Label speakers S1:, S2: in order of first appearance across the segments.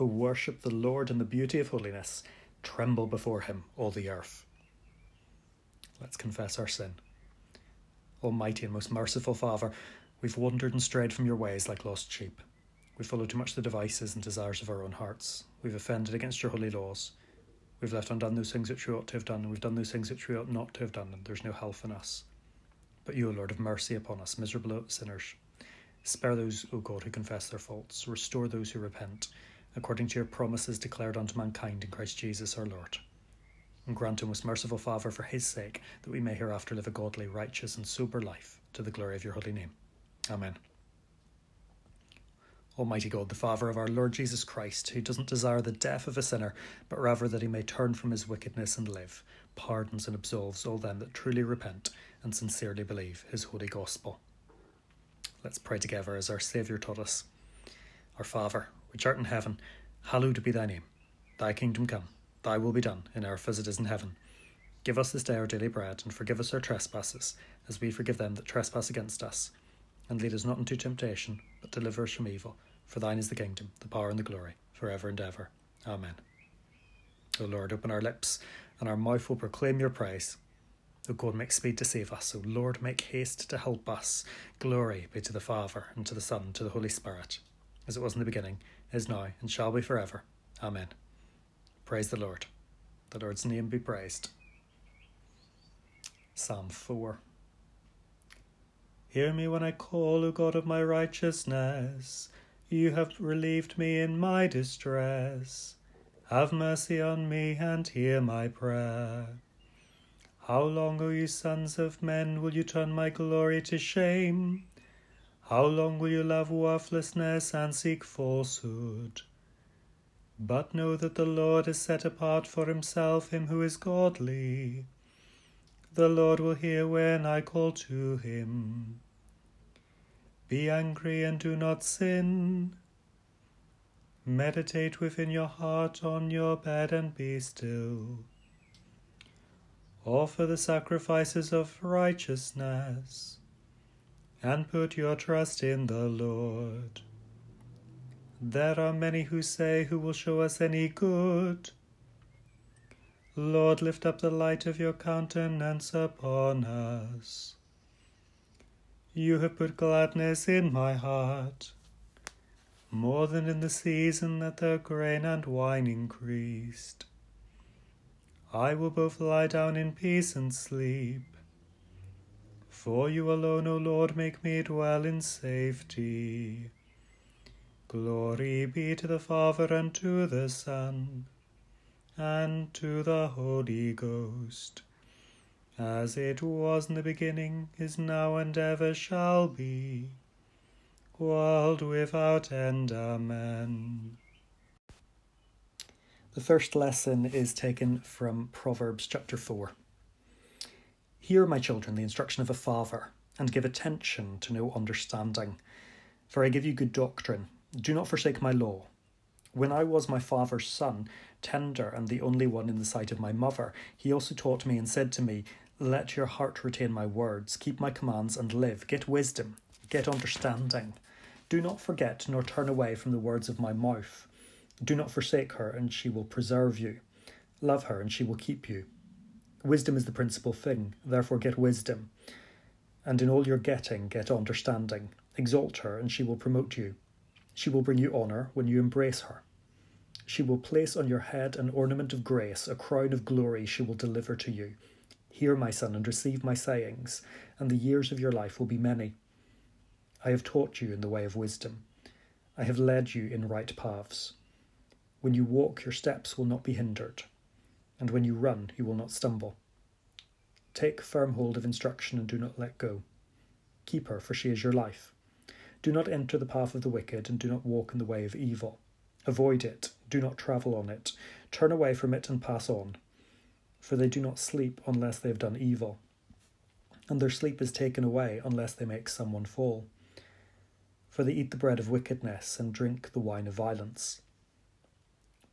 S1: O worship the Lord in the beauty of holiness, tremble before him, all the earth. Let's confess our sin. Almighty and most merciful Father, we've wandered and strayed from your ways like lost sheep. We've followed too much the devices and desires of our own hearts. We've offended against your holy laws. We've left undone those things which we ought to have done, and we've done those things which we ought not to have done, and there's no health in us. But you, O Lord, have mercy upon us, miserable sinners. Spare those, O God, who confess their faults. Restore those who repent, according to your promises declared unto mankind in Christ Jesus our Lord. And grant, O most merciful Father, for his sake, that we may hereafter live a godly, righteous, and sober life, to the glory of your holy name. Amen. Almighty God, the Father of our Lord Jesus Christ, who doesn't desire the death of a sinner, but rather that he may turn from his wickedness and live, pardons and absolves all them that truly repent and sincerely believe his holy gospel. Let's pray together as our Saviour taught us. Our Father, which art in heaven, hallowed be thy name. Thy kingdom come, thy will be done, in earth as it is in heaven. Give us this day our daily bread, and forgive us our trespasses, as we forgive them that trespass against us. And lead us not into temptation, but deliver us from evil. For thine is the kingdom, the power, and the glory, for ever and ever. Amen. O Lord, open our lips, and our mouth will proclaim your praise. O God, make speed to save us. O Lord, make haste to help us. Glory be to the Father, and to the Son, and to the Holy Spirit, as it was in the beginning, is now, and shall be forever. Amen. Praise the Lord. The Lord's name be praised. Psalm 4. Hear me when I call, O God of my righteousness. You have relieved me in my distress. Have mercy on me and hear my prayer. How long, O you sons of men, will you turn my glory to shame? How long will you love worthlessness and seek falsehood? But know that the Lord has set apart for himself him who is godly. The Lord will hear when I call to him. Be angry and do not sin. Meditate within your heart on your bed and be still. Offer the sacrifices of righteousness and put your trust in the Lord. There are many who say, Who will show us any good? Lord, lift up the light of your countenance upon us. You have put gladness in my heart, more than in the season that the grain and wine increased. I will both lie down in peace and sleep. For you alone, O Lord, make me dwell in safety. Glory be to the Father and to the Son and to the Holy Ghost as it was in the beginning, is now, and ever shall be, world without end. Amen. The first lesson is taken from Proverbs chapter 4. Hear, my children, the instruction of a father, and give attention to know understanding. For I give you good doctrine. Do not forsake my law. When I was my father's son, tender and the only one in the sight of my mother, he also taught me and said to me, let your heart retain my words, keep my commands, and live. Get wisdom, get understanding. Do not forget nor turn away from the words of my mouth. Do not forsake her, and she will preserve you. Love her, and she will keep you. Wisdom is the principal thing, therefore get wisdom. And in all your getting, get understanding. Exalt her, and she will promote you. She will bring you honour when you embrace her. She will place on your head an ornament of grace, a crown of glory she will deliver to you. Hear, my son, and receive my sayings, and the years of your life will be many. I have taught you in the way of wisdom. I have led you in right paths. When you walk, your steps will not be hindered, and when you run, you will not stumble. Take firm hold of instruction and do not let go. Keep her, for she is your life. Do not enter the path of the wicked, and do not walk in the way of evil. Avoid it, do not travel on it. Turn away from it and pass on for they do not sleep unless they have done evil, and their sleep is taken away unless they make someone fall. For they eat the bread of wickedness and drink the wine of violence.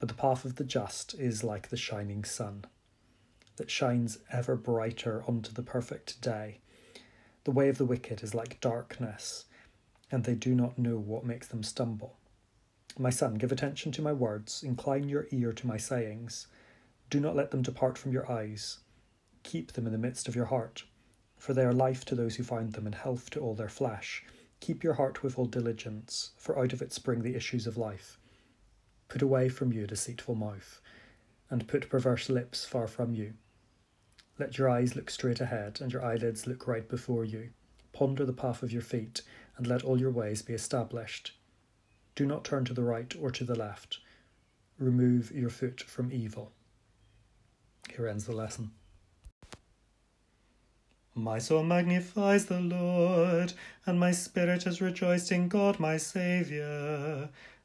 S1: But the path of the just is like the shining sun, that shines ever brighter unto the perfect day. The way of the wicked is like darkness, and they do not know what makes them stumble. My son, give attention to my words, incline your ear to my sayings. Do not let them depart from your eyes. Keep them in the midst of your heart, for they are life to those who find them and health to all their flesh. Keep your heart with all diligence, for out of it spring the issues of life. Put away from you deceitful mouth, and put perverse lips far from you. Let your eyes look straight ahead, and your eyelids look right before you. Ponder the path of your feet, and let all your ways be established. Do not turn to the right or to the left. Remove your foot from evil. Here ends the lesson. My soul magnifies the Lord, and my spirit has rejoiced in God my Saviour,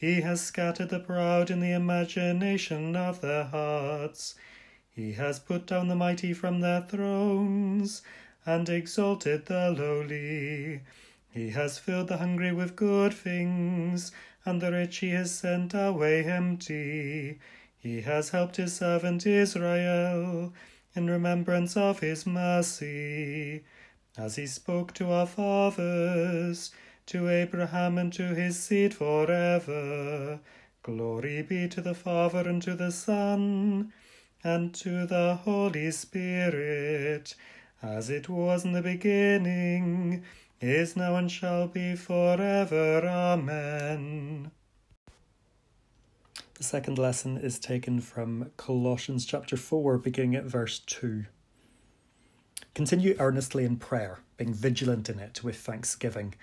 S1: he has scattered the proud in the imagination of their hearts. He has put down the mighty from their thrones, and exalted the lowly. He has filled the hungry with good things, and the rich he has sent away empty. He has helped his servant Israel in remembrance of his mercy, as he spoke to our fathers, to Abraham and to his seed forever. Glory be to the Father and to the Son and to the Holy Spirit, as it was in the beginning, is now, and shall be forever. Amen. The second lesson is taken from Colossians chapter 4, beginning at verse 2. Continue earnestly in prayer, being vigilant in it with thanksgiving.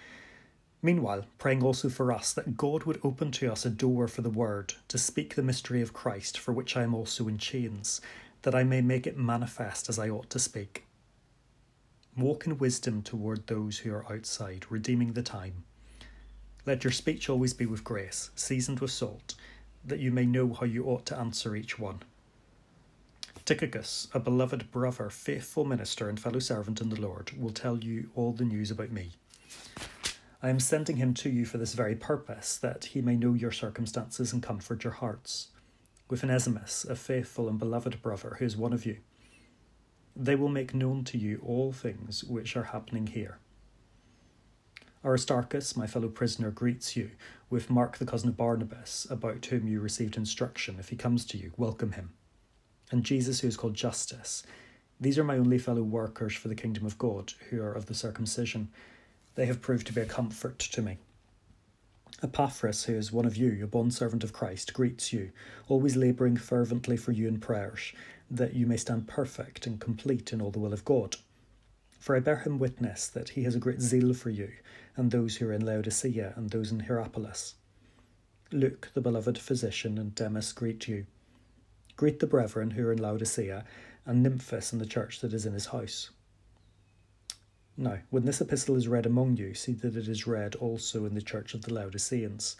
S1: Meanwhile, praying also for us that God would open to us a door for the word to speak the mystery of Christ, for which I am also in chains, that I may make it manifest as I ought to speak. Walk in wisdom toward those who are outside, redeeming the time. Let your speech always be with grace, seasoned with salt that you may know how you ought to answer each one. Tychicus, a beloved brother, faithful minister, and fellow servant in the Lord, will tell you all the news about me. I am sending him to you for this very purpose, that he may know your circumstances and comfort your hearts. With Onesimus, a faithful and beloved brother, who is one of you, they will make known to you all things which are happening here. Aristarchus, my fellow prisoner, greets you, with Mark the cousin of Barnabas, about whom you received instruction. If he comes to you, welcome him. And Jesus, who is called Justus. These are my only fellow workers for the kingdom of God, who are of the circumcision. They have proved to be a comfort to me. Epaphras, who is one of you, a bondservant of Christ, greets you, always labouring fervently for you in prayers, that you may stand perfect and complete in all the will of God. For I bear him witness that he has a great zeal for you, and those who are in Laodicea, and those in Hierapolis. Luke, the beloved physician, and Demas greet you. Greet the brethren who are in Laodicea, and Nymphas and the church that is in his house. Now, when this epistle is read among you, see that it is read also in the church of the Laodiceans,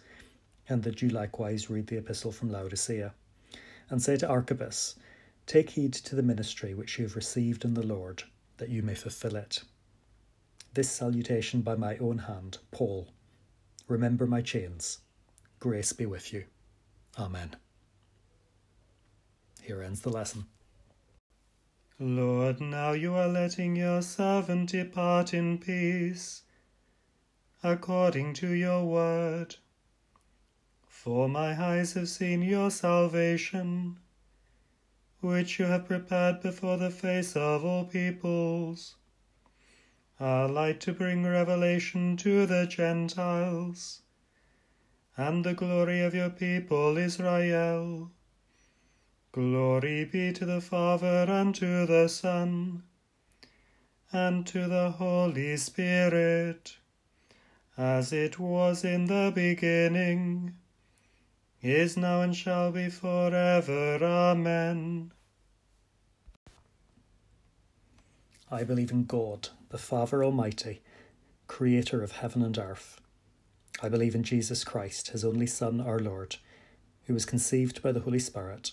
S1: and that you likewise read the epistle from Laodicea. And say to Archippus, Take heed to the ministry which you have received in the Lord, that you may fulfill it. This salutation by my own hand, Paul. Remember my chains. Grace be with you. Amen. Here ends the lesson.
S2: Lord, now you are letting your servant depart in peace, according to your word. For my eyes have seen your salvation, which you have prepared before the face of all peoples a light to bring revelation to the Gentiles, and the glory of your people Israel. Glory be to the Father and to the Son and to the Holy Spirit, as it was in the beginning, is now, and shall be forever. Amen.
S1: I believe in God the Father Almighty, creator of heaven and earth. I believe in Jesus Christ, his only Son, our Lord, who was conceived by the Holy Spirit,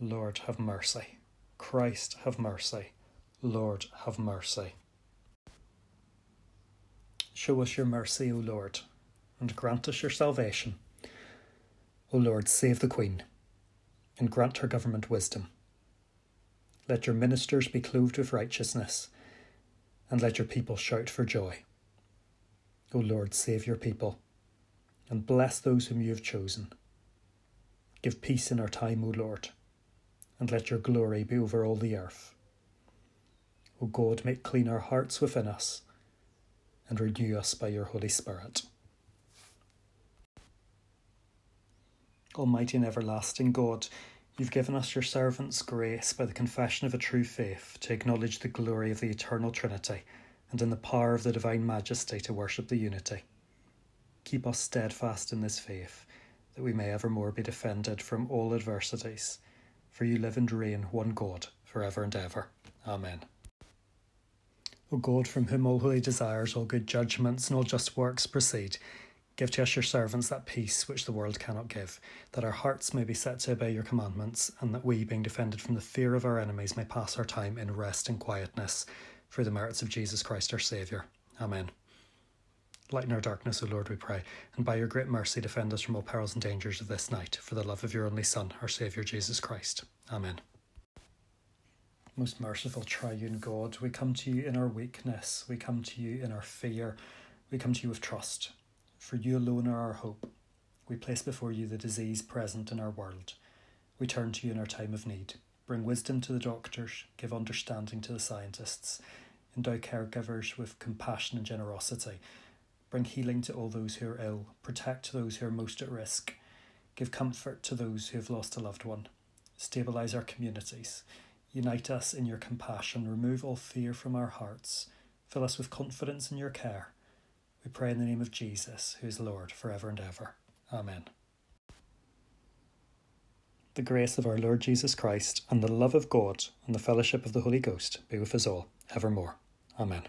S1: Lord, have mercy. Christ, have mercy. Lord, have mercy. Show us your mercy, O Lord, and grant us your salvation. O Lord, save the Queen, and grant her government wisdom. Let your ministers be clothed with righteousness, and let your people shout for joy. O Lord, save your people and bless those whom you have chosen. Give peace in our time, O Lord, and let your glory be over all the earth. O God, make clean our hearts within us, and renew us by your Holy Spirit. Almighty and everlasting God, you've given us your servants grace by the confession of a true faith to acknowledge the glory of the eternal Trinity, and in the power of the divine majesty to worship the unity. Keep us steadfast in this faith, that we may evermore be defended from all adversities. For you live and reign, one God, for ever and ever. Amen. O God, from whom all holy desires, all good judgments, and all just works proceed, give to us your servants that peace which the world cannot give, that our hearts may be set to obey your commandments, and that we, being defended from the fear of our enemies, may pass our time in rest and quietness, through the merits of Jesus Christ our Saviour. Amen. Lighten our darkness, O Lord, we pray, and by your great mercy defend us from all perils and dangers of this night, for the love of your only Son, our Saviour Jesus Christ. Amen. Most merciful triune God, we come to you in our weakness, we come to you in our fear, we come to you with trust. For you alone are our hope. We place before you the disease present in our world. We turn to you in our time of need. Bring wisdom to the doctors, give understanding to the scientists, endow caregivers with compassion and generosity Bring healing to all those who are ill, protect those who are most at risk, give comfort to those who have lost a loved one, stabilize our communities, unite us in your compassion, remove all fear from our hearts, fill us with confidence in your care. We pray in the name of Jesus, who is Lord forever and ever. Amen. The grace of our Lord Jesus Christ, and the love of God, and the fellowship of the Holy Ghost be with us all, evermore. Amen.